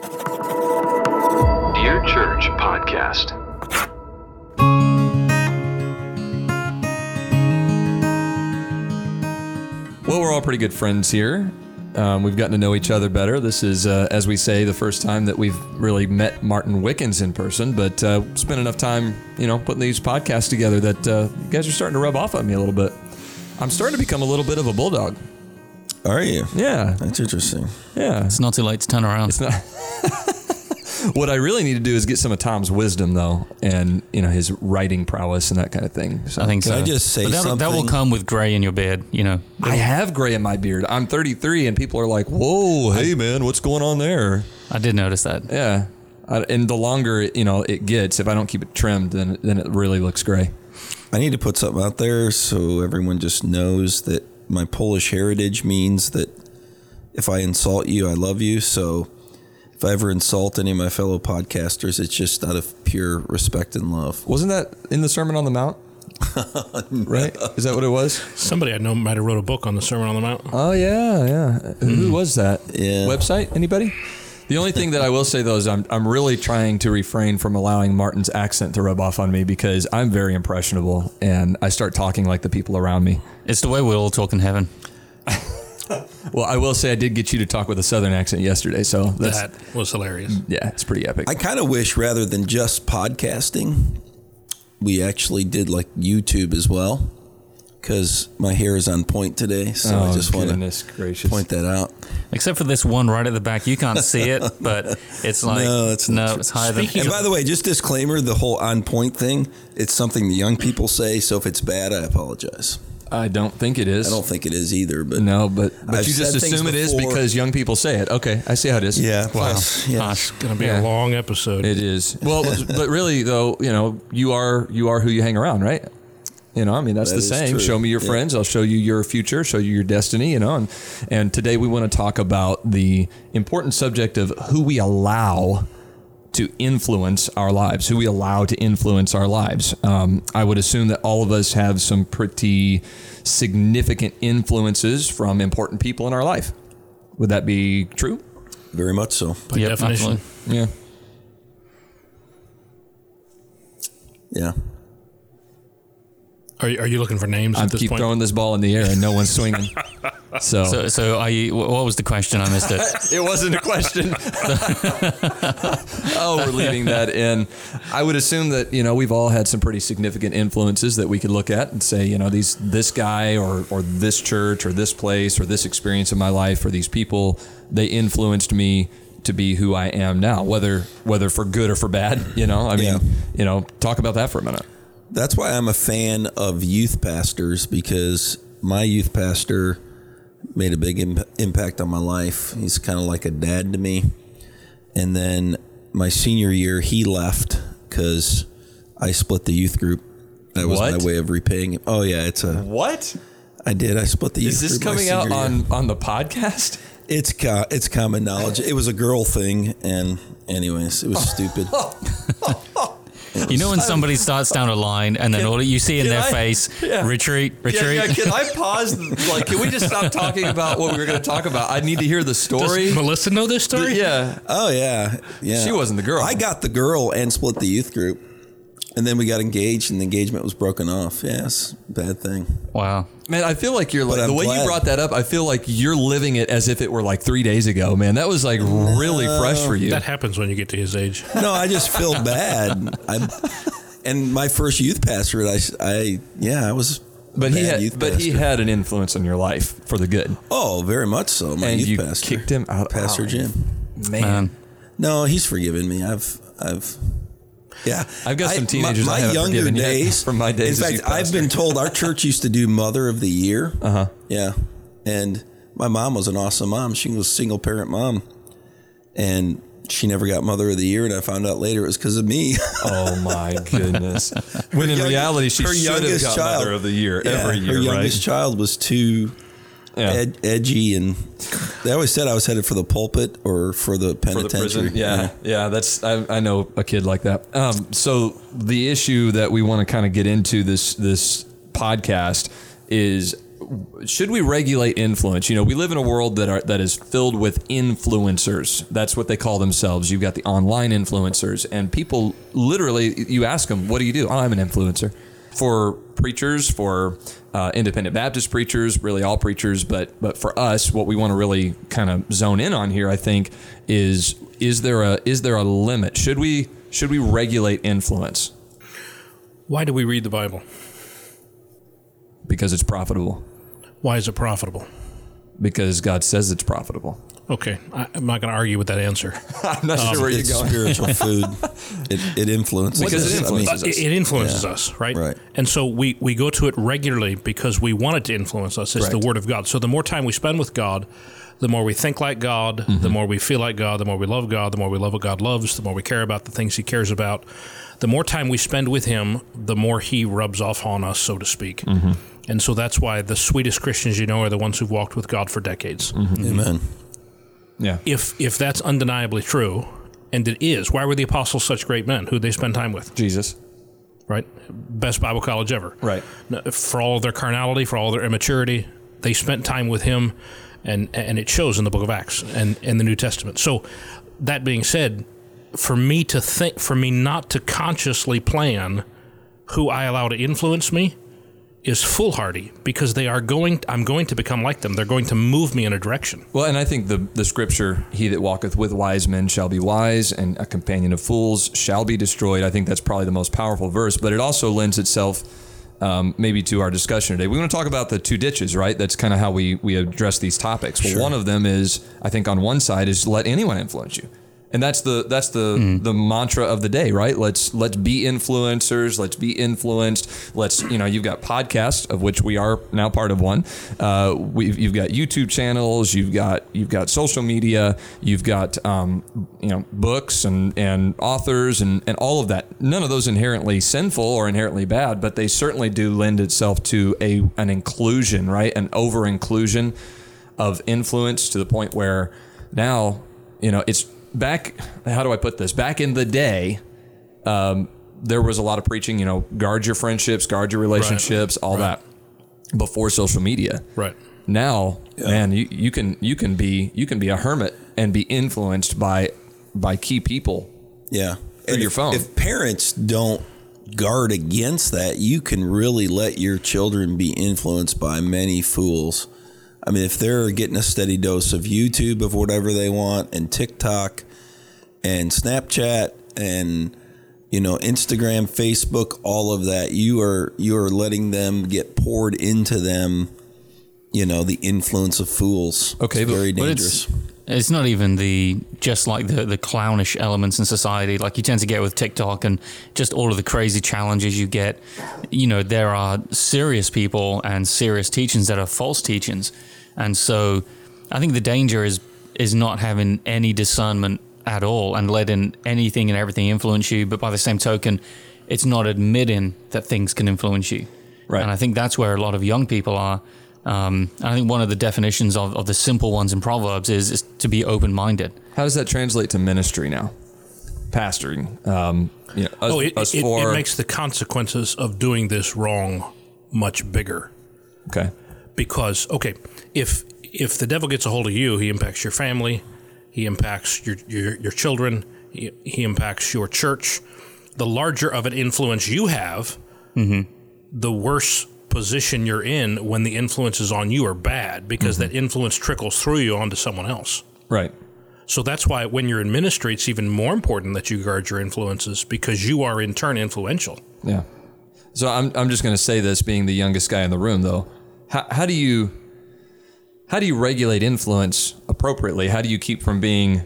Dear Church Podcast. Well, we're all pretty good friends here. Um, we've gotten to know each other better. This is, uh, as we say, the first time that we've really met Martin Wickens in person, but uh, spent enough time, you know, putting these podcasts together that uh, you guys are starting to rub off on me a little bit. I'm starting to become a little bit of a bulldog. Are you? Yeah, That's interesting. yeah. It's not too late to turn around. It's not. what I really need to do is get some of Tom's wisdom, though, and you know his writing prowess and that kind of thing. So I think Can so. I just say But that, that will come with gray in your beard, you know. I have gray in my beard. I'm 33, and people are like, "Whoa, hey man, what's going on there?" I did notice that. Yeah, I, and the longer you know it gets, if I don't keep it trimmed, then then it really looks gray. I need to put something out there so everyone just knows that my Polish heritage means that if I insult you, I love you. So if I ever insult any of my fellow podcasters, it's just out of pure respect and love. Wasn't that in the Sermon on the Mount? Right? Is that what it was? Somebody I know might have wrote a book on the Sermon on the Mount. Oh yeah, yeah. Who mm. was that? Yeah. Website? Anybody? The only thing that I will say though is I'm I'm really trying to refrain from allowing Martin's accent to rub off on me because I'm very impressionable and I start talking like the people around me. It's the way we all talk in heaven. Well, I will say I did get you to talk with a southern accent yesterday, so that's That was hilarious. yeah, it's pretty epic. I kind of wish rather than just podcasting, we actually did like YouTube as well. Because my hair is on point today, so I Oh, just want goodness to gracious. point that out. Except for this one right at the back. You can't see it, but it's like No, it's not no, true. it's higher than And by the way, just disclaimer: the whole on point thing. It's something the young people say. So if it's bad, I apologize. I don't think it is. I don't think it is either. But No, but but I've you just assume it is because young people say it. Okay, I see how it is. yeah, Wow. plus, yeah. Gosh. Going to be Yeah. a long episode. It is. Well, but really though, you know, you are you are who you hang around, right? You know, I mean that's That the same. true. Show me your Yeah. friends, I'll show you your future, show you your destiny, you know. And and today we want to talk about the important subject of who we allow to influence our lives, who we allow to influence our lives. Um, I would assume that all of us have some pretty significant influences from important people in our life. Would that be true? very much so. By Yep, definition. absolutely. Yeah. Yeah, Are you, are you looking for names I at this keep point? throwing this ball in the air and no one's swinging. So, So, so are you? What was the question? I missed it. it wasn't a question. oh, we're leaving that in. I would assume that you know we've all had some pretty significant influences that we could look at and say, you know, these this guy or or this church or this place or this experience in my life or these people they influenced me to be who I am now, whether whether for good or for bad. You know, I mean, Yeah. you know, talk about that for a minute. That's why I'm a fan of youth pastors because my youth pastor made a big Im- impact on my life. He's kind of like a dad to me. And then my senior year, he left because I split the youth group. That was What? my way of repaying him. Oh yeah, it's a. What I did. I split the youth. Group. Is this coming out senior year. on on the podcast? It's co- it's common knowledge. It was a girl thing, and anyways, it was stupid. You know when somebody starts down a line and then all you see in their I- face, Yeah. retreat, retreat. can I pause? Like, can we just stop talking about what we were going to talk about? I need to hear the Does story. Melissa know this story? Yeah, Oh yeah, yeah. She wasn't the girl. I got the girl and split the youth group, and then we got engaged, and the engagement was broken off. Yes, bad thing. Wow. Man. I feel like you're like the I'm way you brought that up. I feel like you're living it as if it were like three days ago, man. That was like really fresh for you. That happens when you get to his age. No, I just feel bad. I and my first youth pastor, I, I yeah, I was. a But he bad had, youth but he had an influence on your life for the good. Oh, very much so. My and youth you pastor kicked him out. Pastor Oh, Jim. man. Man. No, he's forgiven me. I've, I've, yeah. I've got some teenagers I My, haven't younger days from my days In fact, I've been told our church used to do Mother of the Year. Uh Uh-huh. Yeah, and my mom was an awesome mom. She was a single parent mom, and she never got Mother of the Year. And I found out later it was because of me. Oh my goodness! when in young- reality, she her should have got child- Mother of the Year Yeah, every year, Her right? youngest child was too Yeah. ed- edgy, and they always said I was headed for the pulpit or for the for the penitentiary. Yeah, yeah, that's I, I know a kid like that. Um, so the issue that we want to kind of get into this this podcast is should we regulate influence? You know, we live in a world that are that is filled with influencers. That's what they call themselves. You've got the online influencers, and people literally, you ask them, "What do you do?" Oh, I'm an influencer. For preachers, for uh, independent Baptist preachers, really all preachers, but but for us, what we want to really kind of zone in on here, I think, is is there a is there a limit? Should we should we regulate influence Why do we read the Bible? because it's profitable? Why is it profitable? Because God says it's profitable. Okay, I, I'm not going to argue with that answer. I'm not sure where you're going. spiritual food. It, it influences. Because it us. I mean, us. It, it influences us, right? Right. And so we, we go to it regularly because we want it to influence us. It's the Word of God. So the more time we spend with God, the more we think like God, the Mm-hmm. more we feel like God, the more we love God, the more we love what God loves, the more we care about the things He cares about. The more time we spend with Him, the more He rubs off on us, so to speak. Mm-hmm. And so that's why the sweetest Christians you know are the ones who've walked with God for decades. Mm-hmm. Amen. Yeah. If if that's undeniably true, and it is, why were the apostles such great men who they spend time with? Jesus. right? Best Bible college ever. Right. For all their carnality, for all their immaturity, they spent time with him, and and it shows in the Book of Acts and in the New Testament. So, that being said, for me to think, for me not to consciously plan who I allow to influence me, is foolhardy because they are going. I'm going to become like them. They're going to move me in a direction. Well, and I think the the scripture, "He that walketh with wise men shall be wise, and a companion of fools shall be destroyed." I think that's probably the most powerful verse, but it also lends itself um, maybe to our discussion today. We want to talk about the two ditches, right? That's kind of how we we address these topics. Well, one of them is, I think, on one side is let anyone influence you. And that's the that's the the mantra of the day, right? Let's let's be influencers. Let's be influenced. Let's you know you've got podcasts of which we are now part of one. Uh, we've you've got YouTube channels. You've got you've got social media. You've got um, you know books and and authors and and all of that. None of those inherently sinful or inherently bad, but they certainly do lend itself to a an inclusion, right? An over inclusion of influence to the point where now you know it's back how do i put this back in the day um, there was a lot of preaching you know guard your friendships guard your relationships all that before social media Right. now man you, you can you can be you can be a hermit and be influenced by by key people Yeah. Through your if, phone. If parents don't guard against that, you can really let your children be influenced by many fools. I mean, if they're getting a steady dose of YouTube of whatever they want and TikTok and Snapchat and you know Instagram, Facebook, all of that, you are you are letting them get poured into them. You know the influence of fools. Okay, it's but- very But dangerous. it's it's not even the just like the the clownish elements in society like you tend to get with TikTok and just all of the crazy challenges you get. You know, there are serious people and serious teachings that are false teachings, and so I think the danger is is not having any discernment at all and letting anything and everything influence you. But by the same token, it's not admitting that things can influence you. Right. And I think that's where a lot of young people are. Um, I think one of the definitions of, of the simple ones in Proverbs is, is to be open minded. how does that translate to ministry now pastoring um, you know us, Oh, it, us it, four it makes the consequences of doing this wrong much bigger. okay because okay, if if the devil gets a hold of you, he impacts your family, he impacts your your, your children, he, he impacts your church. The larger of an influence you have, the worse position you're in when the influences on you are bad because mm-hmm. that influence trickles through you onto someone else. right So that's why when you're in ministry, it's even more important that you guard your influences because you are in turn influential. Yeah. So I'm I'm just going to say this, being the youngest guy in the room, though. How how do you how do you regulate influence appropriately? How do you keep from being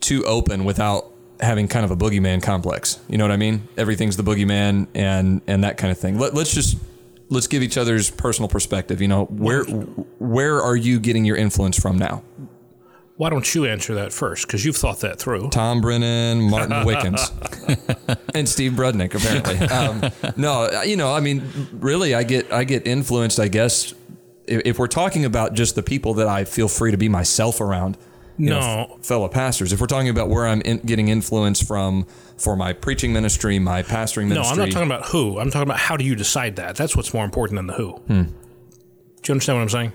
too open without having kind of a boogeyman complex? You know what I mean? Everything's the boogeyman and and that kind of thing. Let, let's just let's give each other's personal perspective. You know, where where are you getting your influence from now? Why don't you answer that first? Because you've thought that through. Tom Brennan, Martin Wickens, and Steve Brudnick. Apparently, um, no, you know, I mean, really, I get I get influenced. I guess if, if we're talking about just the people that I feel free to be myself around, you know, No. f- fellow pastors. If we're talking about where I'm in, getting influence from for my preaching ministry, my pastoring ministry. No, I'm not talking about who. I'm talking about how do you decide that? That's what's more important than the who. Hmm. Do you understand what I'm saying?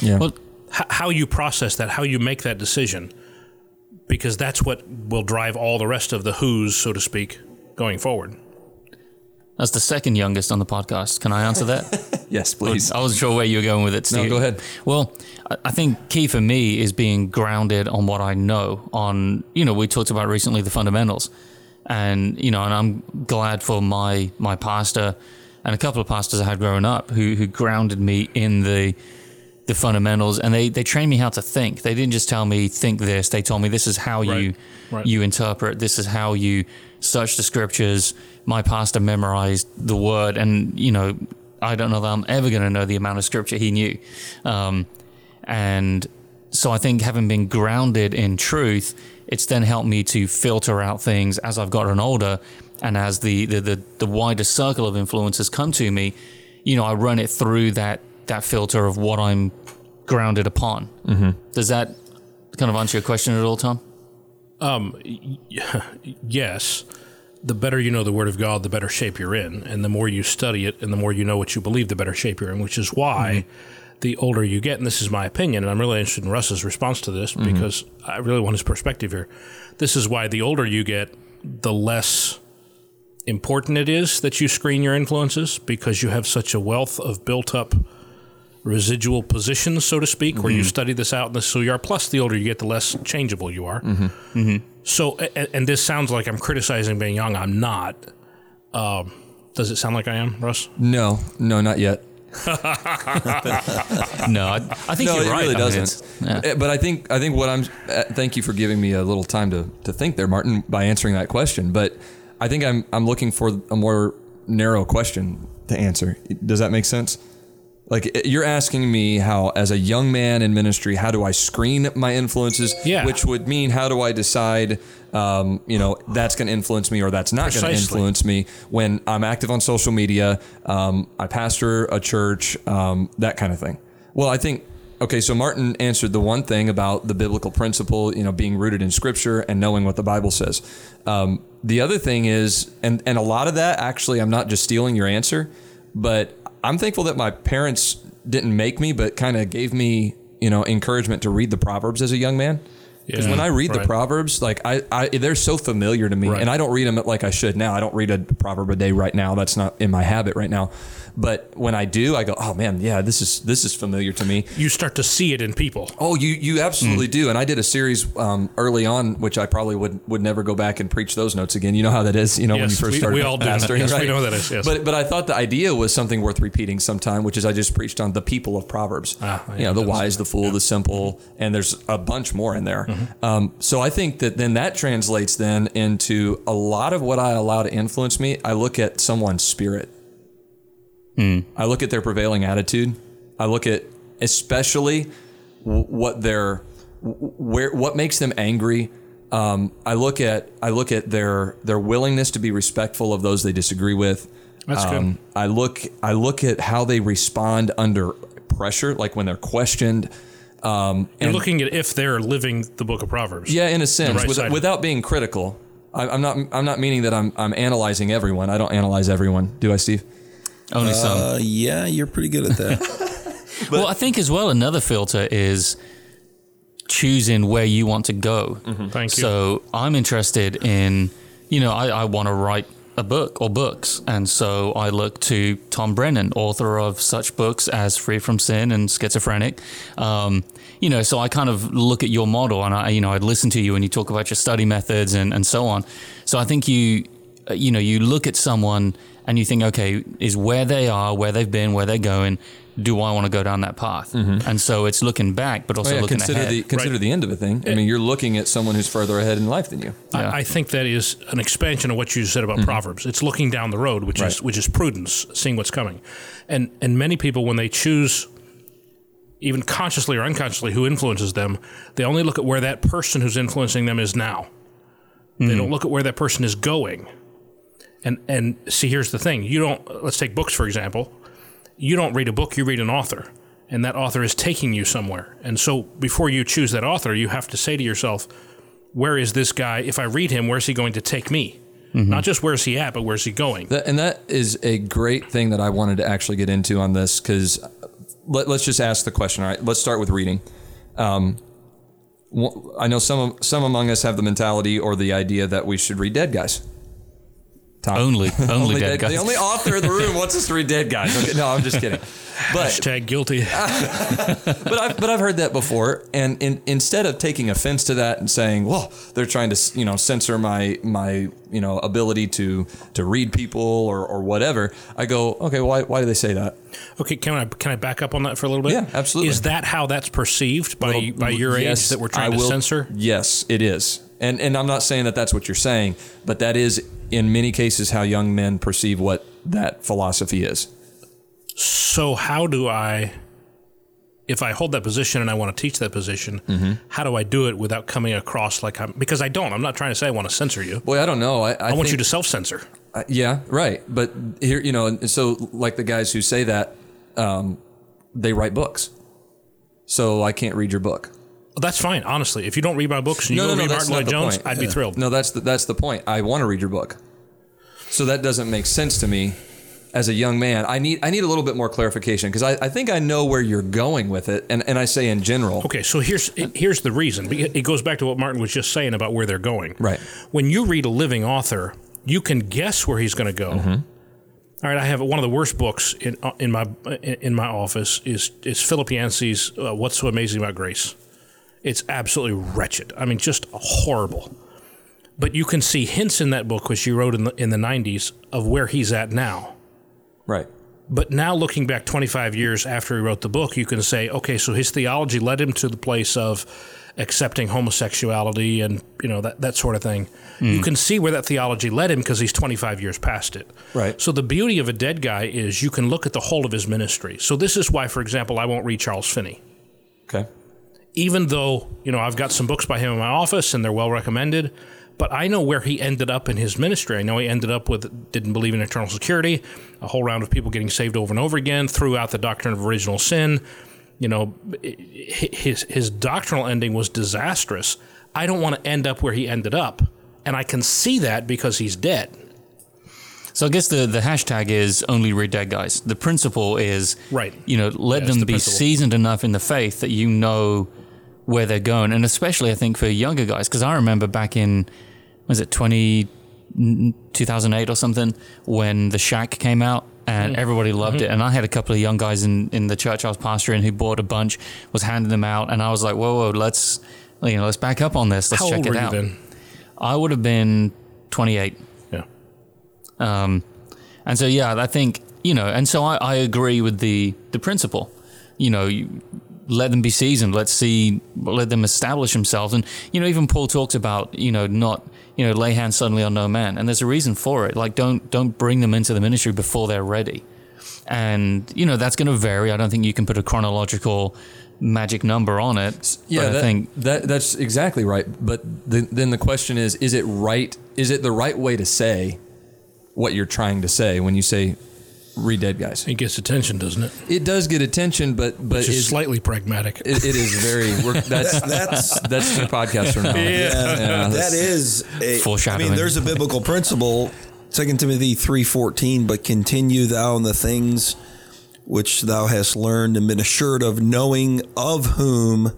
Yeah. Well, H- how you process that, how you make that decision, because that's what will drive all the rest of the who's, so to speak, going forward. As the second youngest on the podcast, can I answer that? yes, please. I wasn't sure where you were going with it, Steve. go ahead. Well, I- think key for me is being grounded on what I know. On you know, we talked about recently the fundamentals, and you know, and I'm glad for my my pastor and a couple of pastors I had growing up who who grounded me in the the fundamentals, and they they trained me how to think. They didn't just tell me think this; they told me this is how you Right, right. you interpret. This is how you search the scriptures. My pastor memorized the word, and you know, I don't know that I'm ever going to know the amount of scripture he knew. Um, and so I think having been grounded in truth, it's then helped me to filter out things as I've gotten older, and as the the the, the wider circle of influences come to me. You know, I run it through that that filter of what I'm grounded upon. Mm-hmm. Does that kind of answer your question at all, Tom? Um, yes, the better you know the Word of God, the better shape you're in. And the more you study it and the more you know what you believe, the better shape you're in, which is why mm-hmm. the older you get, and this is my opinion, and I'm really interested in Russ's response to this mm-hmm. because I really want his perspective here. This is why the older you get, the less important it is that you screen your influences because you have such a wealth of built up residual positions, so to speak, where you study this out and this is you are. Plus, the older you get, the less changeable you are. So, and, and this sounds like I'm criticizing being young. I'm not. Um, does it sound like I am, Russ? no, no, not yet. No, I, I think no, you're it right. really I doesn't. it's- yeah. Uh, But I think I think what I'm. Uh, thank you for giving me a little time to to think there, Martin, by answering that question. But I think I'm I'm looking for a more narrow question to answer. Does that make sense? Like uh, you're asking me how, as a young man in ministry, how do I screen my influences? Yeah. Which would mean how do I decide, um, you know, that's going to influence me or that's not going to influence me when I'm active on social media, um, I pastor a church, um, that kind of thing. Well, I think okay. So Martin answered the one thing about the biblical principle, you know, being rooted in Scripture and knowing what the Bible says. Um, the other thing is, and and a lot of that actually, I'm not just stealing your answer, but I'm thankful that my parents didn't make me, but kind of gave me, you know, encouragement to read the Proverbs as a young man. Because Yeah, when I read the. Proverbs, like I, I, they're so familiar to me, Right. and I don't read them like I should now. I don't read a proverb a day right now. That's not in my habit right now. But when I do, I go, oh man, yeah, this is this is familiar to me. You start to see it in people. Oh, you you absolutely do. And I did a series um, early on, which I probably would would never go back and preach those notes again. You know how that is. You know when you first we- started we all do. pastoring, Yes, we right? know that is, yes. But but I thought the idea was something worth repeating sometime, which is I just preached on the people of Proverbs. Ah, yeah, you know, the wise, the fool, the simple, and there's a bunch more in there. Mm-hmm. Um, so I think that then that translates then into a lot of what I allow to influence me. I look at someone's spirit. I look at their prevailing attitude. I look at especially what their where what makes them angry. Um, I look at I look at their their willingness to be respectful of those they disagree with. That's good. Um, I look I look at how they respond under pressure, like when they're questioned. Um, You're and- looking at if they're living the book of Proverbs. yeah, in a sense, right with- without being critical. I, I'm not. I'm not meaning that I'm. I'm analyzing everyone. I don't analyze everyone. Do I, Steve? Only some. Uh, yeah, you're pretty good at that. well, I think as well another filter is choosing where you want to go. Thank you. So I'm interested in, you know, I, I want to write a book or books. And so I look to Tom Brennan, author of such books as Free from Sin and Schizophrenic. Um, you know, so I kind of look at your model and I, you know, I'd listen to you and you talk about your study methods and, and so on. So I think you, uh, you know, you look at someone and you think, okay, is where they are, where they've been, where they're going, do I want to go down that path? Mm-hmm. And so it's looking back, but also Oh, yeah, looking consider ahead. the consider Right. the end of a thing. I mean, you're looking at someone who's further ahead in life than you. Yeah. I, I think that is an expansion of what you said about mm-hmm. Proverbs. It's looking down the road, which is which is prudence, seeing what's coming, and and many people when they choose, even consciously or unconsciously, who influences them, they only look at where that person who's influencing them is now. They mm-hmm. don't look at where that person is going. And and see, here's the thing: you don't. Let's take books for example. You don't read a book; you read an author, and that author is taking you somewhere. And so, before you choose that author, you have to say to yourself, where is this guy? If I read him, where's he going to take me? Not just where's he at, but where's he going? That, and that is a great thing that I wanted to actually get into on this because let, us just ask the question. All right, let's start with reading. Um, I know some some among us have the mentality or the idea that we should read dead guys. Tom? Only, only, dead, guys. The only author in the room wants us to read dead guys. Okay, no, I'm just kidding. But Hashtag guilty. but I've but I've heard that before, and in, instead of taking offense to that and saying, "Well, they're trying to you know censor my my you know ability to to read people or, or whatever," I go, "Okay, why why do they say that?" Okay, can I can I back up on that for a little bit? Yeah, absolutely. Is that how that's perceived by by your age that we're I trying to will- censor? Yes, it is, and and I'm not saying that that's what you're saying, but that is in many cases how young men perceive what that philosophy is. So how do I, if I hold that position and I want to teach that position, Mm-hmm. how do I do it without coming across like I'm? Because I don't. I'm not trying to say I want to censor you. Boy, I don't know. I, I, I want you to self censor. Yeah, right. But here, you know, and so like the guys who say that, um, they write books. So I can't read your book. That's fine. Honestly, if you don't read my books and you go read Martyn Lloyd-Jones, I'd be thrilled. No, that's the, that's the point. I want to read your book. So that doesn't make sense to me as a young man. I need I need a little bit more clarification because I, I think I know where you're going with it, and, and I say in general. Okay, so here's here's the reason. It goes back to what Martin was just saying about where they're going. Right. When you read a living author, you can guess where he's going to go. Mm-hmm. All right, I have one of the worst books in in my in my office is is Philip Yancey's uh, "What's So Amazing About Grace." It's absolutely wretched. I mean, just horrible. But you can see hints in that book, which he wrote in the in the '90s, of where he's at now. Right. But now, looking back 25 years after he wrote the book, you can say, okay, so his theology led him to the place of accepting homosexuality and you know that that sort of thing. You mm. can see where that theology led him because he's 25 years past it. Right. So the beauty of a dead guy is you can look at the whole of his ministry. So this is why, for example, I won't read Charles Finney, Okay. Even though you know I've got some books by him in my office and they're well recommended. But I know where he ended up in his ministry. I know he ended up with didn't believe in eternal security, a whole round of people getting saved over and over again, threw out the doctrine of original sin. You know, his his doctrinal ending was disastrous. I don't want to end up where he ended up, and I can see that because he's dead. So I guess the, the hashtag is only read dead guys. The principle is Right. You know, let Yeah, them the be principle. seasoned enough in the faith that you know where they're going, and especially I think for younger guys, because I remember back in was it 20, 2008 or something when the Shack came out. And everybody loved it. And I had a couple of young guys in, in the church I was pastoring who bought a bunch, was handing them out. And I was like, whoa, whoa, let's, you know, let's back up on this. Let's How check it out. I would have been 28. Yeah. Um, and so, yeah, I think, you know, and so I, I agree with the, the principle. You know, you let them be seasoned. Let's see, let them establish themselves. And, you know, even Paul talks about, you know, not, you know, lay hands suddenly on no man. And there's a reason for it. Like, don't, don't bring them into the ministry before they're ready. And, you know, that's going to vary. I don't think you can put a chronological magic number on it. Yeah, but I that, think that that's exactly right. But the, then the question is: Is it right? Is it the right way to say what you're trying to say when you say "read dead guys"? It gets attention, doesn't it? It does get attention, but but Which is is, slightly pragmatic. it, it is very. We're, that's That's that's two podcasts from now. yeah, that is a, I Foreshadowing. mean, there's a biblical principle, Second Timothy three fourteen. But continue thou in the things which thou hast learned and been assured of, knowing of whom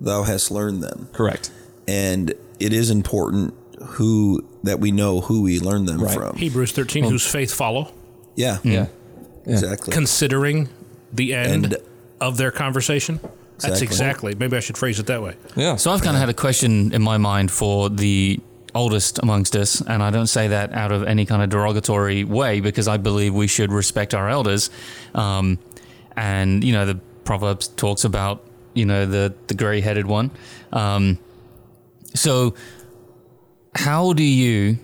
thou hast learned them. correct. And it is important who that we know who we learned them Right. from. Hebrews 13, hmm. whose faith follow, Yeah, Yeah. Hmm. Exactly. considering the end And- of their conversation. That's Exactly. exactly. Maybe I should phrase it that way. Yeah. So I've kind of had a question in my mind for the oldest amongst us, and I don't say that out of any kind of derogatory way because I believe we should respect our elders. Um, and you know, the Proverbs talks about you know the the gray-headed one. Um, so, how do you,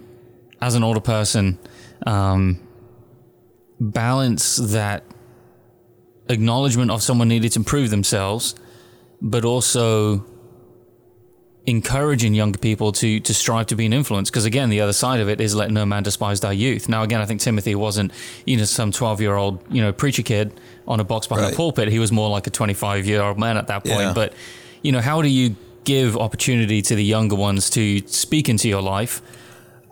as an older person, um, balance that acknowledgement of someone needed to improve themselves, but also encouraging younger people to to strive to be an influence because again the other side of it is let no man despise thy youth now again i think timothy wasn't you know some 12 year old you know preacher kid on a box behind Right. a pulpit he was more like a 25 year old man at that point Yeah. but you know how do you give opportunity to the younger ones to speak into your life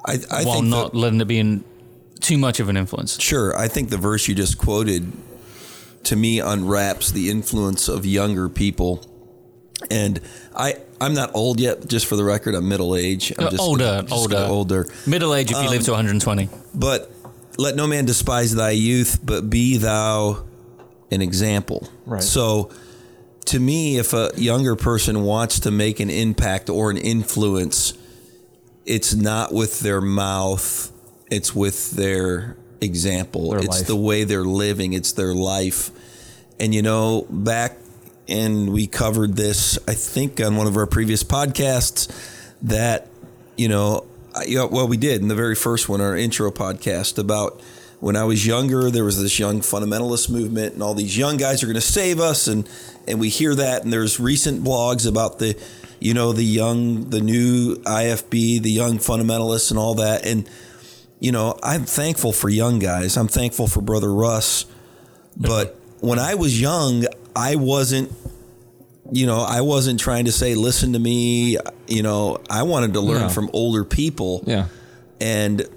I, I while not the- letting it be in too much of an influence Sure. I think the verse you just quoted to me unwraps the influence of younger people. And I I'm not old yet, just for the record. I'm middle age. I'm Uh, just, older, just older. older. Middle age if you Um, live to 120. But let no man despise thy youth, but be thou an example. Right. So, to me, if a younger person wants to make an impact or an influence, it's not with their mouth, it's with their example. Their it's life. the way they're living, it's their life. And you know, back and we covered this, I think, on one of our previous podcasts that, you know, I, you know, well, we did in the very first one, our intro podcast about when I was younger, there was this young fundamentalist movement, and all these young guys are going to save us, and and we hear that, and there's recent blogs about the, you know, the young, the new IFB, the young fundamentalists, and all that, and you know, I'm thankful for young guys. I'm thankful for Brother Russ, but when I was young, I wasn't you know, I wasn't trying to say, listen to me. You know, I wanted to learn No. from older people. Yeah. And,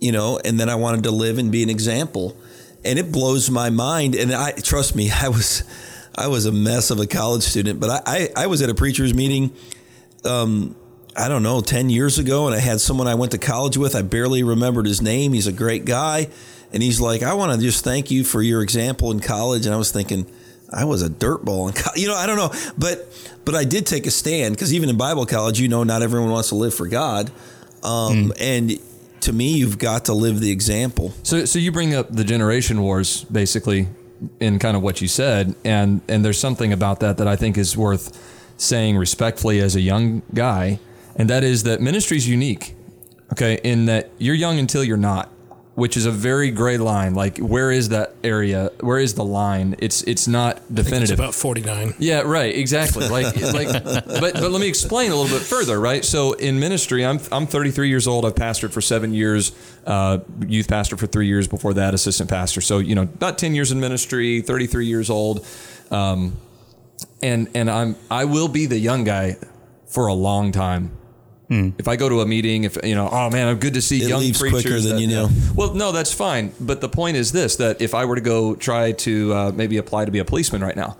you know, and then I wanted to live and be an example. And it blows my mind. And I, trust me, I was, I was a mess of a college student, but I, I, I was at a preacher's meeting, um, I don't know, 10 years ago, and I had someone I went to college with. I barely remembered his name. He's a great guy. And he's like, I want to just thank you for your example in college. And I was thinking, I was a dirtball in college. You know, I don't know. But but I did take a stand because even in Bible college, you know, not everyone wants to live for God. Um, And to me, you've got to live the example. So, so you bring up the generation wars, basically, in kind of what you said, and and there's something about that that I think is worth saying respectfully as a young guy, and that is that ministry is unique. Okay, in that you're young until you're not, which is a very gray line. Like, where is that area? Where is the line? It's it's not It's definitive. about 49. Yeah, right, exactly. Like, like, but but let me explain a little bit further, right? So in ministry, I'm I'm 33 years old. I've pastored for seven years, uh, youth pastor for three years before that, assistant pastor. So you know, about 10 years in ministry, 33 years old, um, and and I'm I will be the young guy for a long time. If I go to a meeting, if you know, oh man, I'm good to see It young leaves preachers. quicker than that- you know. Well, no, that's fine. But the point is this: that if I were to go try to uh, maybe apply to be a policeman right now,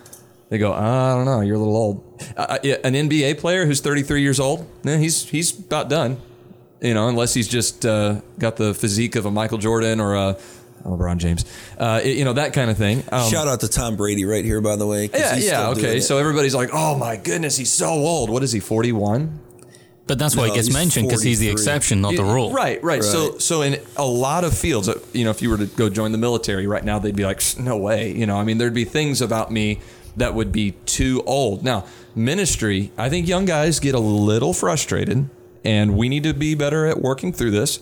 they go, I don't know, you're a little old. Uh, an NBA player who's 33 years old, eh, he's he's about done. You know, unless he's just uh, got the physique of a Michael Jordan or a LeBron James, uh, you know that kind of thing. Um, Shout out to Tom Brady right here, by the way. yeah, he's yeah, still doing okay. it. So everybody's like, "Oh my goodness, he's so old." What is he? 41? But that's why No, it gets mentioned because he's the exception, not the rule. Right, right, So, Right. so in a lot of fields, uh, you know, if you were to go join the military right now, they'd be like, no way. You know, I mean, there'd be things about me that would be too old. Now, ministry, I think young guys get a little frustrated, and we need to be better at working through this.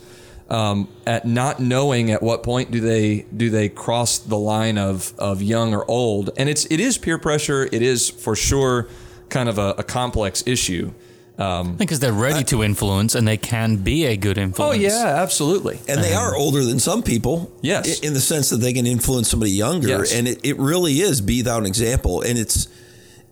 Um, at not knowing at what point do they do they cross the line of of young or old, and it's it is peer pressure. It is for sure kind of a, a complex issue. Um, because they're ready to influence and they can be a good influence. Oh yeah, absolutely. And they are older than some people. Yes. i- In the sense that they can influence somebody younger. Yes. And it, it really is be thou an example. And it's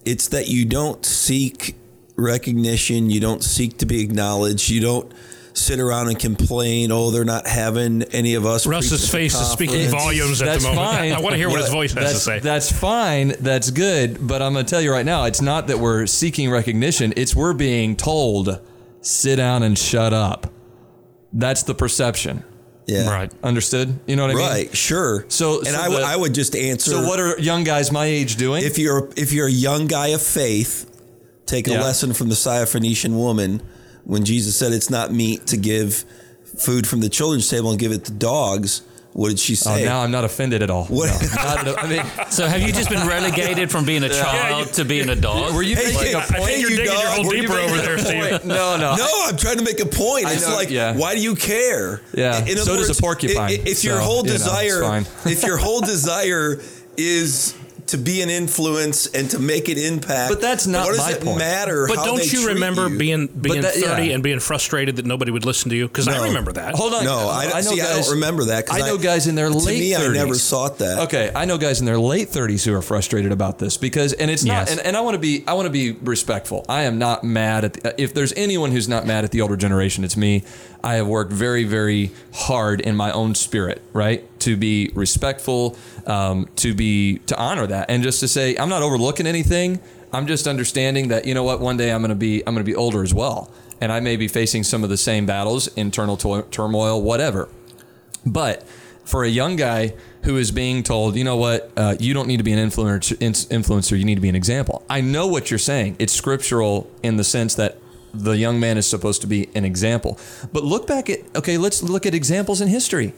it's that you don't seek recognition, you don't seek to be acknowledged, you don't sit around and complain, oh, they're not having any of us. Russ's face is speaking volumes at That's the moment. fine. I want to hear what his Yeah, voice has to say. That's fine. That's good. But I'm going to tell you right now, it's not that we're seeking recognition. It's we're being told, sit down and shut up. That's the perception. Yeah. Right. Understood? You know what I mean? Right, sure. So- and so I, w- the- I would just answer. So what are young guys my age doing? if you're if you're a young guy of faith, take a lesson from the Syrophoenician woman when Jesus said it's not meat to give food from the children's table and give it to dogs. What did she say? oh, say? now I'm not offended at all. What- No, not I mean, So have you just been relegated from being a child you- to being a dog? were you Hey, making hey, a I point? think you're you digging your dog. hole Were you deeper over there, Steve. Wait, no, no. No, I'm trying to make a point. It's know, like, yeah. why do you care? Yeah, In so other does a porcupine, i- i- If your so, whole you know, desire, if your whole desire is to be an influence and to make an impact, But that's not what does my it point. matter? But how don't they you treat remember you? being being that- 30 yeah. and being frustrated that nobody would listen to you? Because I remember that. Hold on. No, I, know see. I guys- don't remember that. I know guys in their to late To me, 30s. I never sought that. Okay, I know guys in their late 30s who are frustrated about this because, and it's not, Yes. and, and I want to be, I want to be respectful. I am not mad at. The, if there's anyone who's not mad at the older generation, it's me. I have worked very, very hard in my own spirit, right, to be respectful, um, to be to honor that, and just to say I'm not overlooking anything. I'm just understanding that you know what, one day I'm going to be I'm going to be older as well, and I may be facing some of the same battles, internal to- turmoil, whatever. But for a young guy who is being told, you know what, uh, you don't need to be an influencer, influencer, you need to be an example. I know what you're saying. It's scriptural in the sense that the young man is supposed to be an example. But look back at, okay, let's look at examples in history.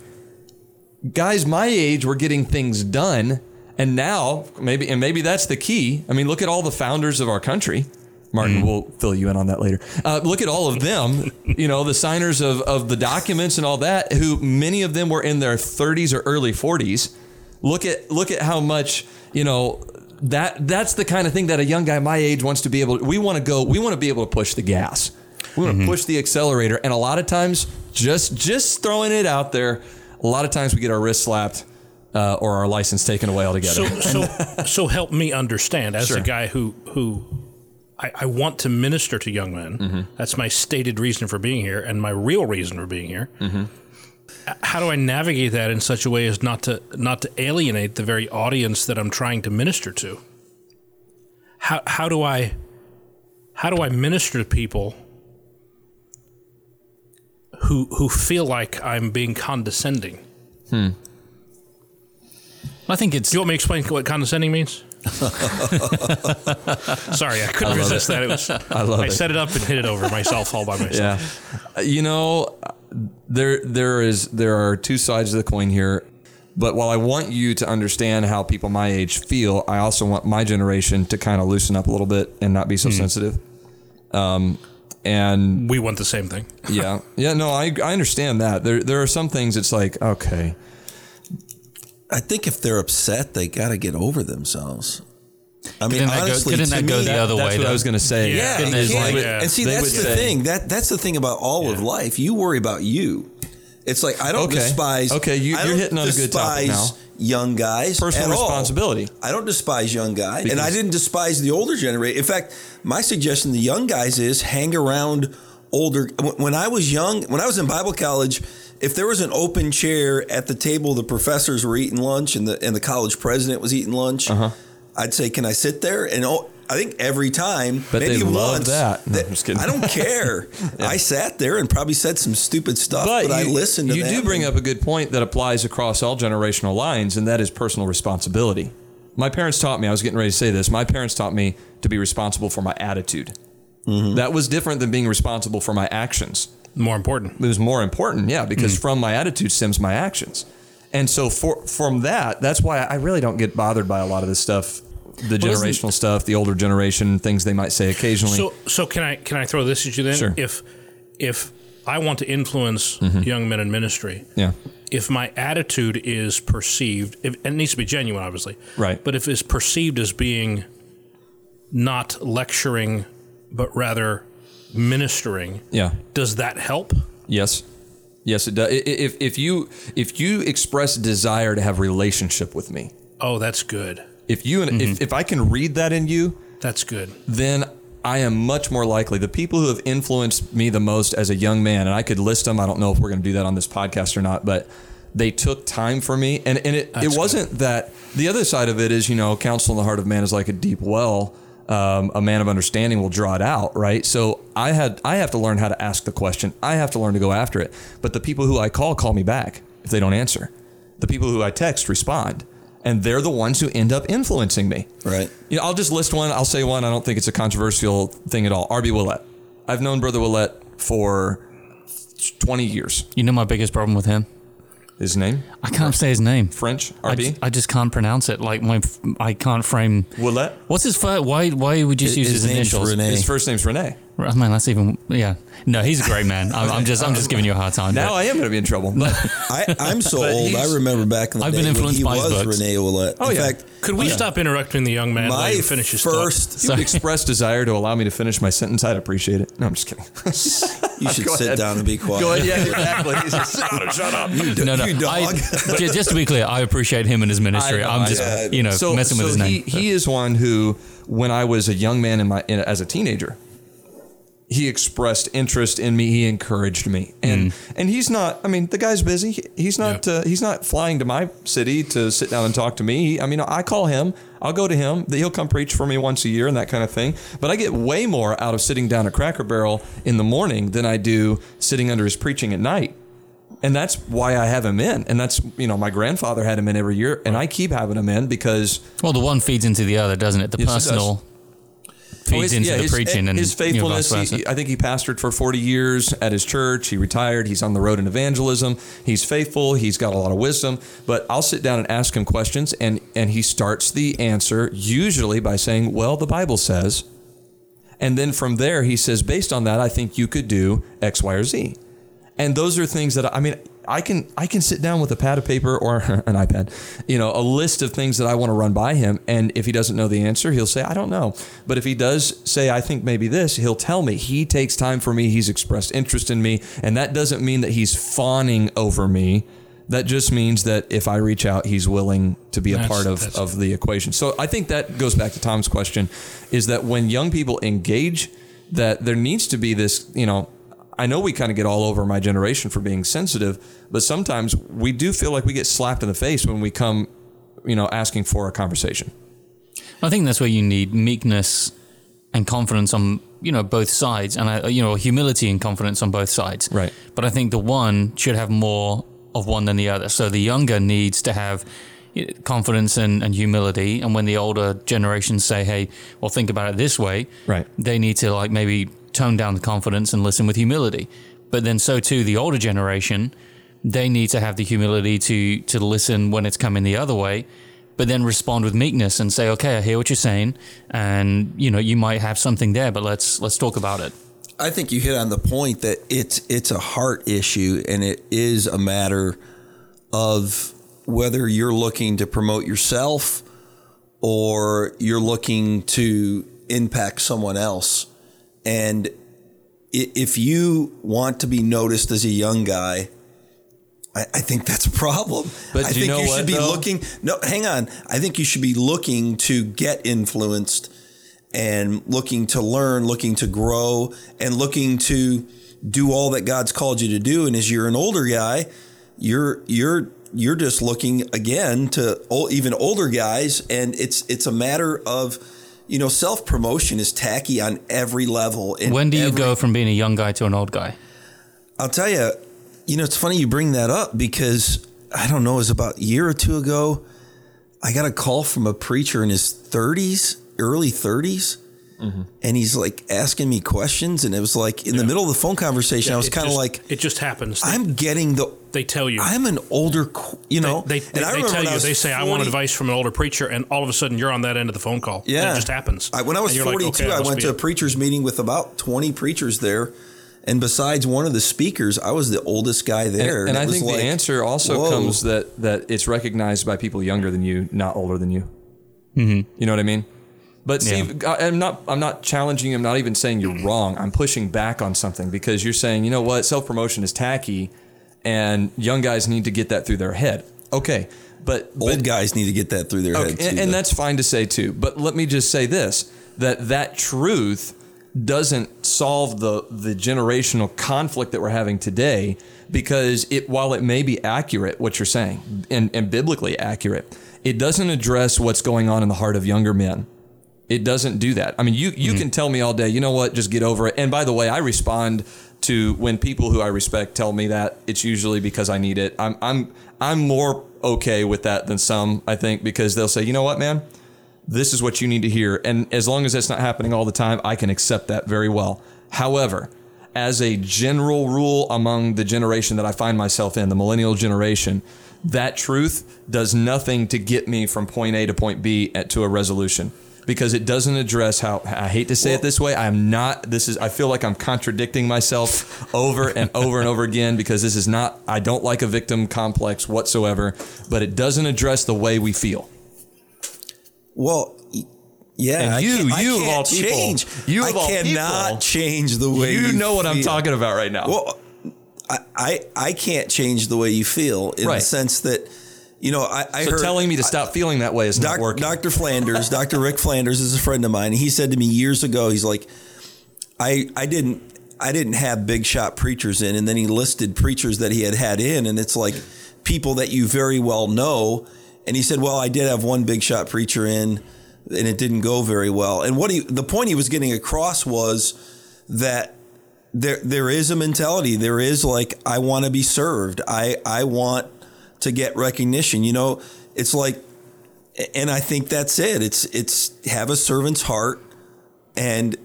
Guys my age were getting things done. And now, maybe, and maybe that's the key. I mean, look at all the founders of our country. Martin will fill you in on that later. Uh, look at all of them, you know, the signers of, of the documents and all that, who many of them were in their 30s or early 40s. Look at look at how much, you know, that that's the kind of thing that a young guy my age wants to be able to, we want to go we want to be able to push the gas. We want to push the accelerator and a lot of times just just throwing it out there, a lot of times we get our wrist slapped uh, or our license taken away altogether. So, so, so help me understand as Sure. a guy who who I, I want to minister to young men. Mm-hmm. That's my stated reason for being here, and my real reason for being here. Mm-hmm. How do I navigate that in such a way as not to not to alienate the very audience that I'm trying to minister to? How how do I how do I minister to people who who feel like I'm being condescending? I think it's Do you want me to explain what condescending means? Sorry, I couldn't resist that. It was I love I it. set it up and hit it over myself all by myself. Yeah, you know, there there is there are two sides of the coin here. But while I want you to understand how people my age feel, I also want my generation to kind of loosen up a little bit and not be so sensitive. Um, and We want the same thing. yeah, yeah, no, I I understand that. There there are some things it's like okay, I think if they're upset, they got to get over themselves. I mean, Couldn't that go- couldn't to that go me, the other that's way, what I was gonna say. Yeah. Yeah, Couldn't you they can't- like, uh, and see they that's the say- thing. That that's the thing about all of life. You worry about you. It's like I don't Okay. despise. Okay, you, you're hitting on a good topic now. Young guys, Personal at all. responsibility. I don't despise young guys, and I didn't despise the older generation. In fact, my suggestion to young guys is hang around older. When I was young, when I was in Bible college, if there was an open chair at the table, the professors were eating lunch, and the and the college president was eating lunch. Uh-huh. I'd say, "Can I sit there?" And oh, I think every time, Bet maybe they love that. No, I'm just kidding. I don't care. I sat there and probably said some stupid stuff, but, I you, listened to you do bring up a good point that applies across all generational lines, and that is personal responsibility. My parents taught me, I was getting ready to say this, my parents taught me to be responsible for my attitude. Mm-hmm. That was different than being responsible for my actions. More important. It was more important, yeah, because Mm-hmm. from my attitude stems my actions. And so for from that, that's why I really don't get bothered by a lot of this stuff, the isn't- generational stuff, the older generation, things they might say occasionally. So so can I can I throw this at you then? Sure. If if I want to influence young men in ministry, yeah. if my attitude is perceived, if, and it needs to be genuine, obviously, Right. But if it's perceived as being not lecturing, but rather ministering, Yeah. does that help? Yes. Yes, it does. I- i- If if you if you express desire to have relationship with me, Oh, that's good. if you and if, mm-hmm. if I can read that in you, That's good. then I am much more likely. The people who have influenced me the most as a young man, and I could list them. I don't know if we're going to do that on this podcast or not, but they took time for me, and and it, it wasn't that. The other side of it is, you know, counsel in the heart of man is like a deep well. Um, a man of understanding will draw it out, right? So I had I have to learn how to ask the question. I have to learn to go after it. But the people who I call call me back if they don't answer. The people who I text respond, and they're the ones who end up influencing me. right. You know, I'll just list one. I'll say one. I don't think it's a controversial thing at all. RB Ouellette. I've known Brother Ouellette for 20 years. you know my biggest problem with him. His name? I can't say his name. French? I RB? just, I just can't pronounce it. Like my, I can't frame. Ouellette? What's his first? Why? Why would you just use His his, initials? Rene. His first name's Rene. I mean, that's even. Yeah. No, he's a great man. I'm, I'm just, I'm just giving you a hard time. Now but- I am going to be in trouble. But I, I'm so old. I remember back in the I've day been when influenced he by his was books. Rene Ouellette. Oh, in yeah. fact, Could we stop interrupting the young man? my let him finish his thought? first, if you express desire to allow me to finish my sentence, I'd appreciate it. No, I'm just kidding. you should Go sit ahead. down and be quiet. Go ahead. Yeah, exactly. He's like, "Sit down and shut up. You, do- no, no. you dog. I, ju- just to be clear, I appreciate him and his ministry. I know, I'm I just, know. you know, so, messing with his name. He, he is one who, when I was a young man in my in, as a teenager, he expressed interest in me. He encouraged me, and and he's not. I mean, the guy's busy. He's not. Yeah. Uh, he's not flying to my city to sit down and talk to me. I mean, I call him. I'll go to him. He'll come preach for me once a year and that kind of thing. But I get way more out of sitting down at Cracker Barrel in the morning than I do sitting under his preaching at night. And that's why I have him in. And that's you know my grandfather had him in every year, and I keep having him in because Well, the one feeds into the other, doesn't it? The Yes, it personal Oh, his- into yeah, the his- preaching and his you know, faithfulness. he, I think he pastored for 40 years at his church. He retired. He's on the road in evangelism. He's faithful. He's got a lot of wisdom. But I'll sit down and ask him questions, and and he starts the answer usually by saying, "Well, the Bible says," and then from there he says, "Based on that, I think you could do X, Y, or Z." And those are things that I mean, I can I can sit down with a pad of paper or an iPad, you know, a list of things that I want to run by him. And if he doesn't know the answer, he'll say, I don't know. But if he does say, I think maybe this, he'll tell me. He takes time for me. He's expressed interest in me. And that doesn't mean that he's fawning over me. That just means that if I reach out, he's willing to be a That's- part of, of the equation. So I think that goes back to Tom's question is that when young people engage, that there needs to be this, you know, I know we kind of get all over my generation for being sensitive, but sometimes we do feel like we get slapped in the face when we come, you know, asking for a conversation. I think that's where you need meekness and confidence on you know both sides, and I, you know humility and confidence on both sides. Right. But I think the one should have more of one than the other. So the younger needs to have confidence and, and humility, and when the older generations say, "Hey, well, think about it this way," Right. They need to like maybe tone down the confidence and listen with humility. But then so too the older generation, they need to have the humility to to listen when it's coming the other way but then respond with meekness and say, "Okay, I hear what you're saying, and you know, you might have something there, but let's let's talk about it." I think you hit on the point that it's it's a heart issue and it is a matter of whether you're looking to promote yourself or you're looking to impact someone else. And if you want to be noticed as a young guy, I, I think that's a problem. But I do you think know you what, should be though? looking. No, hang on. I think you should be looking to get influenced and looking to learn, looking to grow, and looking to do all that God's called you to do. And as you're an older guy, you're you're you're just looking again to ol- even older guys, and it's it's a matter of you know self promotion is tacky on every level. in When do you every- go from being a young guy to an old guy? I'll tell you, you know, it's funny you bring that up because I don't know, it was about a year or two ago. I got a call from a preacher in his 30s, early 30s. And he's like asking me questions. And it was like in the middle of the phone conversation, I was kind of like, it just happens. They, I'm getting the, they tell you. I'm an older, you know, they, they, and I they remember tell when I you, was they say, I want advice from an older preacher, and all of a sudden you're on that end of the phone call. Yeah. And it just happens. I, when I was And you're like, 42, okay, I went to a it. preacher's meeting with about 20 preachers there. And besides one of the speakers, I was the oldest guy And, there. and it I was think like, the answer also whoa. comes that that it's recognized by people younger than you, not older than you. Mm-hmm. You know what I mean? But Yeah. Steve, I- I'm not. I'm not challenging. you. I'm not even saying you're wrong. I'm pushing back on something because you're saying, you know what, self promotion is tacky, and young guys need to get that through their head. Okay, but Old but, guys need to get that through their Okay, head. and, too, and though. that's fine to say too. But let me just say this: that that truth doesn't solve the the generational conflict that we're having today because it while it may be accurate what you're saying and, and biblically accurate it doesn't address what's going on in the heart of younger men it doesn't do that. I mean you you mm-hmm. can tell me all day you know what? Just get over it. And by the way i respond to when people who i respect tell me that it's usually because i need it. I'm i'm i'm more okay with that than some i think because they'll say you know what man? This is what you need to hear. And as long as that's not happening all the time, I can accept that very well. However, as a general rule among the generation that I find myself in, the millennial generation, that truth does nothing to get me from point A to point B at, to a resolution because it doesn't address how I hate to say it this way. I'm not, this is, I feel like I'm contradicting myself over and over and over again because this is not, I don't like a victim complex whatsoever, but it doesn't address the way we feel. Well, yeah, And I you- I you of all people, change. you I of all cannot people, change the way you you, know what I'm talking about right now. Well, I, I I can't change the way you feel in the sense that you know I, I so heard telling me to stop feeling that way is not working. Dr. Flanders, Dr. Rick Flanders is a friend of mine. He said to me years ago, he's like, I I didn't I didn't have big shot preachers in, and then he listed preachers that he had had in, and it's like people that you very well know. And he said, "Well, I did have one big shot preacher in, and it didn't go very well." And what he the point he was getting across was that there there is a mentality. There is like I want to be served. I I want to get recognition. You know, it's like, and I think that's it. It's it's have a servant's heart, and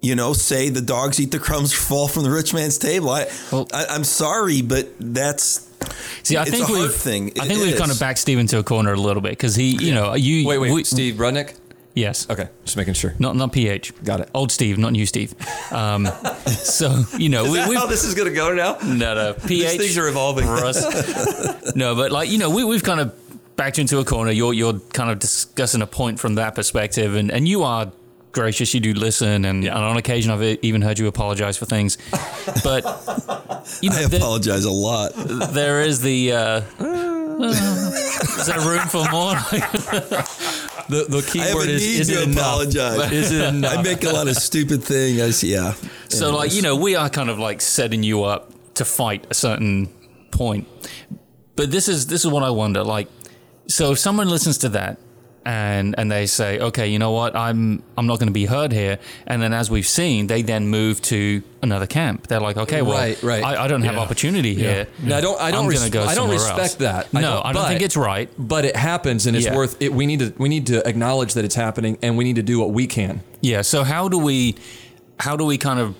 you know, say the dogs eat the crumbs fall from the rich man's table. I, Well- I I'm sorry, but that's See, I It's think a we've thing. I It think we've is. kind of backed Steve into a corner a little bit because he, you know, you Wait, wait, we- Steve Rudnick. Yes, Okay, just making sure. not not PH, Got it. Old Steve, not new Steve. Um, so you know, we, we've this is gonna go now? no, no, PH. things are evolving. for us. no, but like you know, we, we've kind of backed into a corner. You're you're kind of discussing a point from that perspective, and and you are gracious. You do listen, and, and on occasion I've even heard you apologize for things. But you know, I there- apologize a lot. there is the. Uh, is there room for more? The the key I word is is it enough? Is it enough? I make a lot of stupid things. Yeah. So, like, you know, we are kind of like setting you up to fight a certain point. But this is this is what I wonder. Like, so if someone listens to that and and they say, okay, you know what, I'm I'm not going to be heard here, and then as we've seen, they then move to another camp. They're like, okay, well, Right, right. I, I don't have Yeah. opportunity here. No, I don't. I don't. Res- go I don't respect else. that. No, don't, I don't think it's right. But it happens, and it's Yeah. worth it. We need to. We need to acknowledge that it's happening, and we need to do what we can. Yeah. So how do we how do we kind of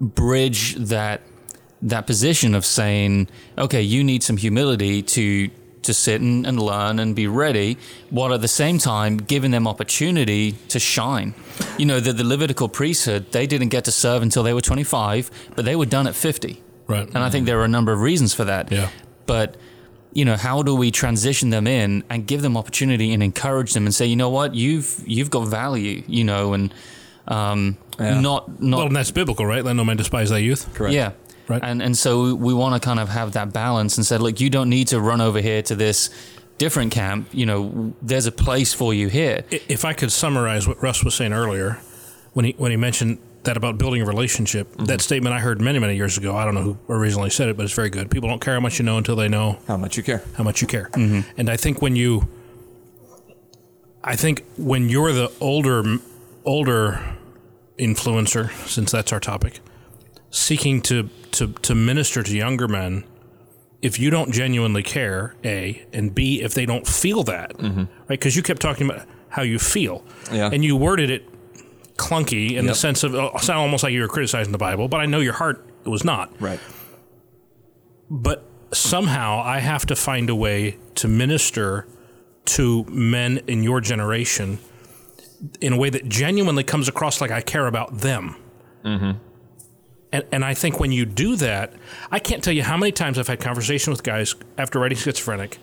bridge that that position of saying, okay, you need some humility to to sit and, and learn and be ready, while at the same time giving them opportunity to shine. You know, the, the Levitical priesthood, they didn't get to serve until they were 25, but they were done at 50. Right. And I think there are a number of reasons for that. Yeah. But you know, how do we transition them in and give them opportunity and encourage them and say, you know what, you've you've got value, you know, and um, Yeah. not not Well, and that's biblical, right? Let no man despise thy youth. Correct. yeah. Right. And and so we want to kind of have that balance and said, look, you don't need to run over here to this different camp. You know, there's a place for you here. If I could summarize what Russ was saying earlier, when he when he mentioned that about building a relationship, mm-hmm. that statement I heard many many years ago. I don't know who originally said it, but it's very good. People don't care how much you know until they know How much you care? how much you care. Mm-hmm. And I think when you, I think when you're the older, older influencer, since that's our topic, seeking to to to minister to younger men, if you don't genuinely care, a and b, if they don't feel that, right? Because you kept talking about how you feel, Yeah. and you worded it clunky in the sense of uh, sound almost like you were criticizing the Bible, but I know your heart was not Right. but somehow I have to find a way to minister to men in your generation in a way that genuinely comes across like I care about them. Mm-hmm. And, and I think when you do that, I can't tell you how many times I've had conversations with guys after writing Schizophrenic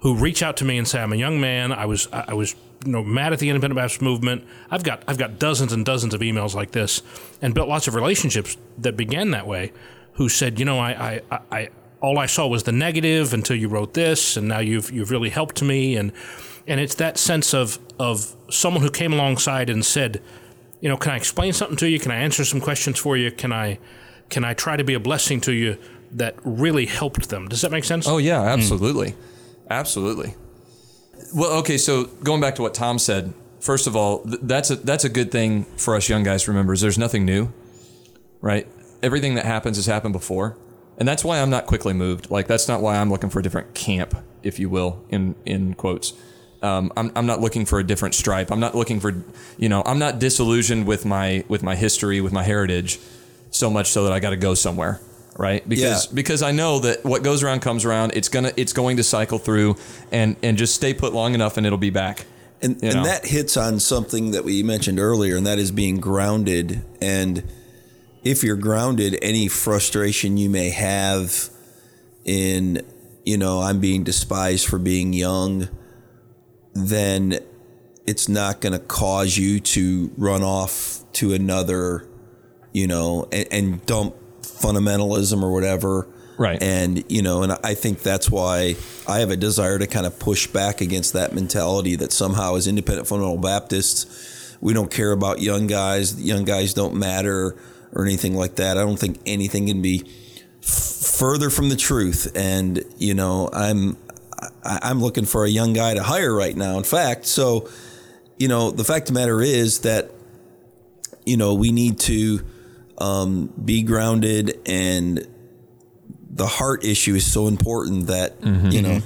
who reach out to me and say, "I'm a young man. I was I was you know mad at the Independent Baptist movement. I've got I've got dozens and dozens of emails like this, and built lots of relationships that began that way. Who said, you know, I I, I, all I saw was the negative until you wrote this, and now you've you've really helped me, and and it's that sense of of someone who came alongside and said, you know, can I explain something to you? Can I answer some questions for you? Can I can I try to be a blessing to you? That really helped them. Does that make sense? Oh yeah, hmm. absolutely, absolutely. Well, okay. So going back to what Tom said, first of all, th- that's a that's a good thing for us young guys to remember. Is there's nothing new, right? Everything that happens has happened before, and that's why I'm not quickly moved. Like that's not why I'm looking for a different camp, if you will, in in quotes. Um, I'm, I'm not looking for a different stripe. I'm not looking for, you know, I'm not disillusioned with my with my history, with my heritage, so much so that I got to go somewhere, right? Because Yeah. because I know that what goes around comes around. It's gonna it's going to cycle through, and and just stay put long enough, and it'll be back. And, You and that hits on something that we mentioned earlier, and that is being grounded. And if you're grounded, any frustration you may have in, you know, I'm being despised for being young, then it's not going to cause you to run off to another, you know, and, and dump fundamentalism or whatever. Right. And, you know, and I think that's why I have a desire to kind of push back against that mentality that somehow as independent fundamental Baptists, we don't care about young guys. Young guys don't matter. or anything like that. I don't think anything can be f- further from the truth. And you know, I'm I'm looking for a young guy to hire right now. In fact, so you know, the fact of the matter is that you know we need to um, be grounded and the heart issue is so important that you know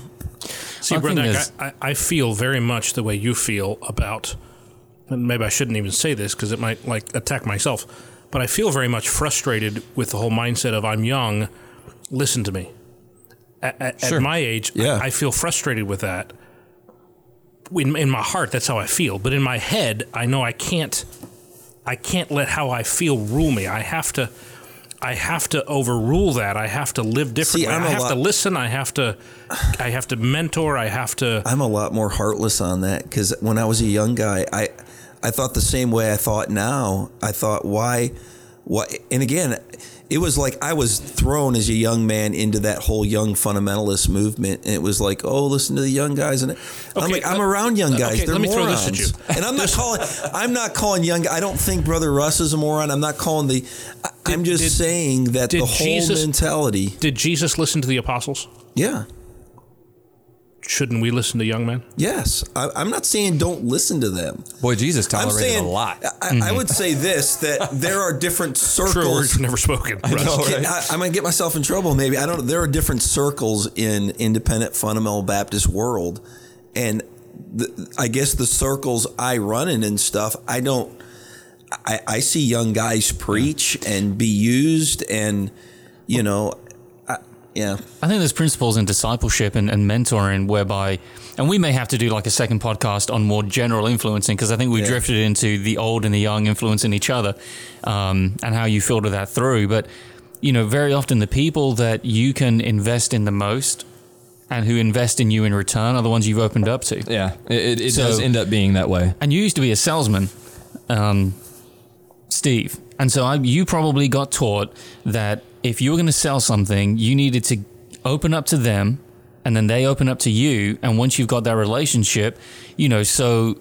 See, I think I, I feel very much the way you feel about, and maybe I shouldn't even say this because it might like attack myself, but I feel very much frustrated with the whole mindset of I'm young, listen to me. At, Sure. at my age, Yeah. I, I feel frustrated with that. In, in my heart, that's how I feel, but in my head, I know I can't. I can't let how I feel rule me. I have to. I have to overrule that. I have to live differently. I'm I have to listen. I have to. I have to mentor. I have to. I'm a lot more heartless on that because when I was a young guy, I I thought the same way I thought now. I thought why, why, and again, it was like I was thrown as a young man into that whole young fundamentalist movement, and it was like, oh, listen to the young guys, and I'm like, I'm uh, around young guys. okay, They're let me throw morons. this at you. and I'm not calling. I'm not calling young. I don't think Brother Russ is a moron. I'm not calling the. I- I'm just did- saying that the whole Jesus- mentality. Did Jesus listen to the apostles? Yeah. Shouldn't we listen to young men? Yes, I, I'm not saying don't listen to them. Boy, Jesus I'm tolerated saying a lot. I, I would say this that there are different True circles. words never spoken. Russ. know, right? I, am gonna get myself in trouble. Maybe I don't. There are different circles in independent fundamental Baptist world, and the, I guess the circles I run in and stuff. I don't. I, I see young guys preach and be used, and you know, I, yeah. I think there's principles in discipleship and, and mentoring whereby, and we may have to do like a second podcast on more general influencing because I think we Yeah. drifted into the old and the young influencing each other um, and how you filter that through. But, you know, very often the people that you can invest in the most and who invest in you in return are the ones you've opened up to. Yeah, it, it, So- does end up being that way. And you used to be a salesman, um, Steve. And so I, you probably got taught that if you were going to sell something, you needed to open up to them and then they open up to you. And once you've got that relationship, you know, so,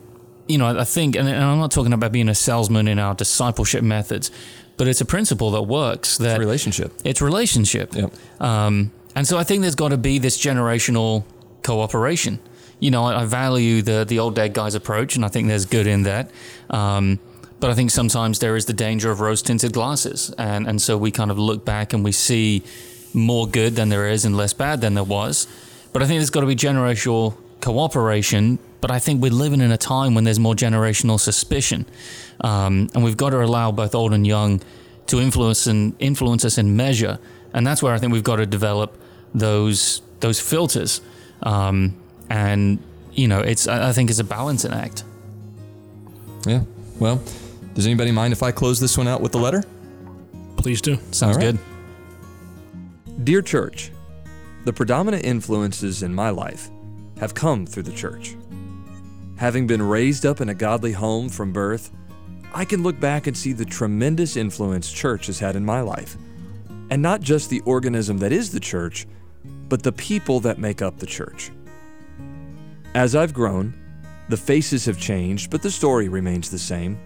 you know, I think, and I'm not talking about being a salesman in our discipleship methods, but it's a principle that works that Relationship. it's relationship. Yep. Um, and so I think there's got to be this generational cooperation. You know, I, I value the the old dead guy's approach, and I think there's good in that. Um, but I think sometimes there is the danger of rose tinted glasses, and and so we kind of look back and we see more good than there is and less bad than there was. But I think there's got to be generational cooperation. But I think we're living in a time when there's more generational suspicion, um, and we've got to allow both old and young to influence and influence us in measure. And that's where I think we've got to develop those those filters. Um, and you know, it's I think it's a balancing act. Yeah. Well, does anybody mind if I close this one out with the letter? Please do. Sounds All right. good. Dear Church, the predominant influences in my life have come through the church. Having been raised up in a godly home from birth, I can look back and see the tremendous influence church has had in my life. And not just the organism that is the church, but the people that make up the church. As I've grown, the faces have changed, but the story remains the same.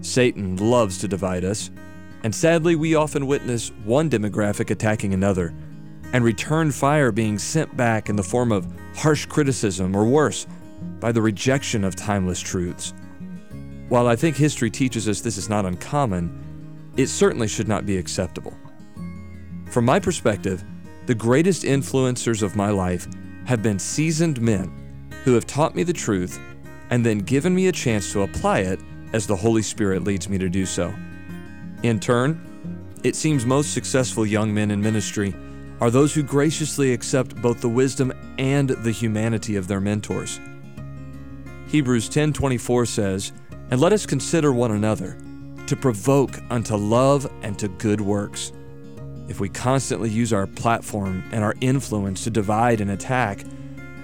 Satan loves to divide us, and sadly, we often witness one demographic attacking another, and return fire being sent back in the form of harsh criticism or worse, by the rejection of timeless truths. While I think history teaches us this is not uncommon, it certainly should not be acceptable. From my perspective, the greatest influencers of my life have been seasoned men who have taught me the truth and then given me a chance to apply it as the Holy Spirit leads me to do so. In turn, it seems most successful young men in ministry are those who graciously accept both the wisdom and the humanity of their mentors. Hebrews 10:24 says, "And let us consider one another to provoke unto love and to good works." If we constantly use our platform and our influence to divide and attack,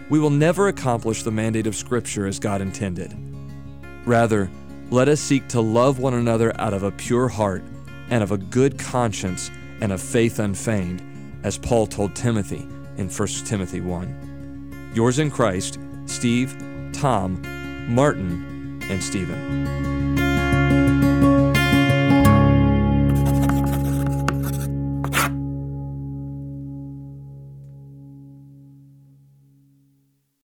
we will never accomplish the mandate of Scripture as God intended. Rather, let us seek to love one another out of a pure heart and of a good conscience and of faith unfeigned, as Paul told Timothy in 1 Timothy 1. Yours in Christ, Steve, Tom, Martin, and Stephen.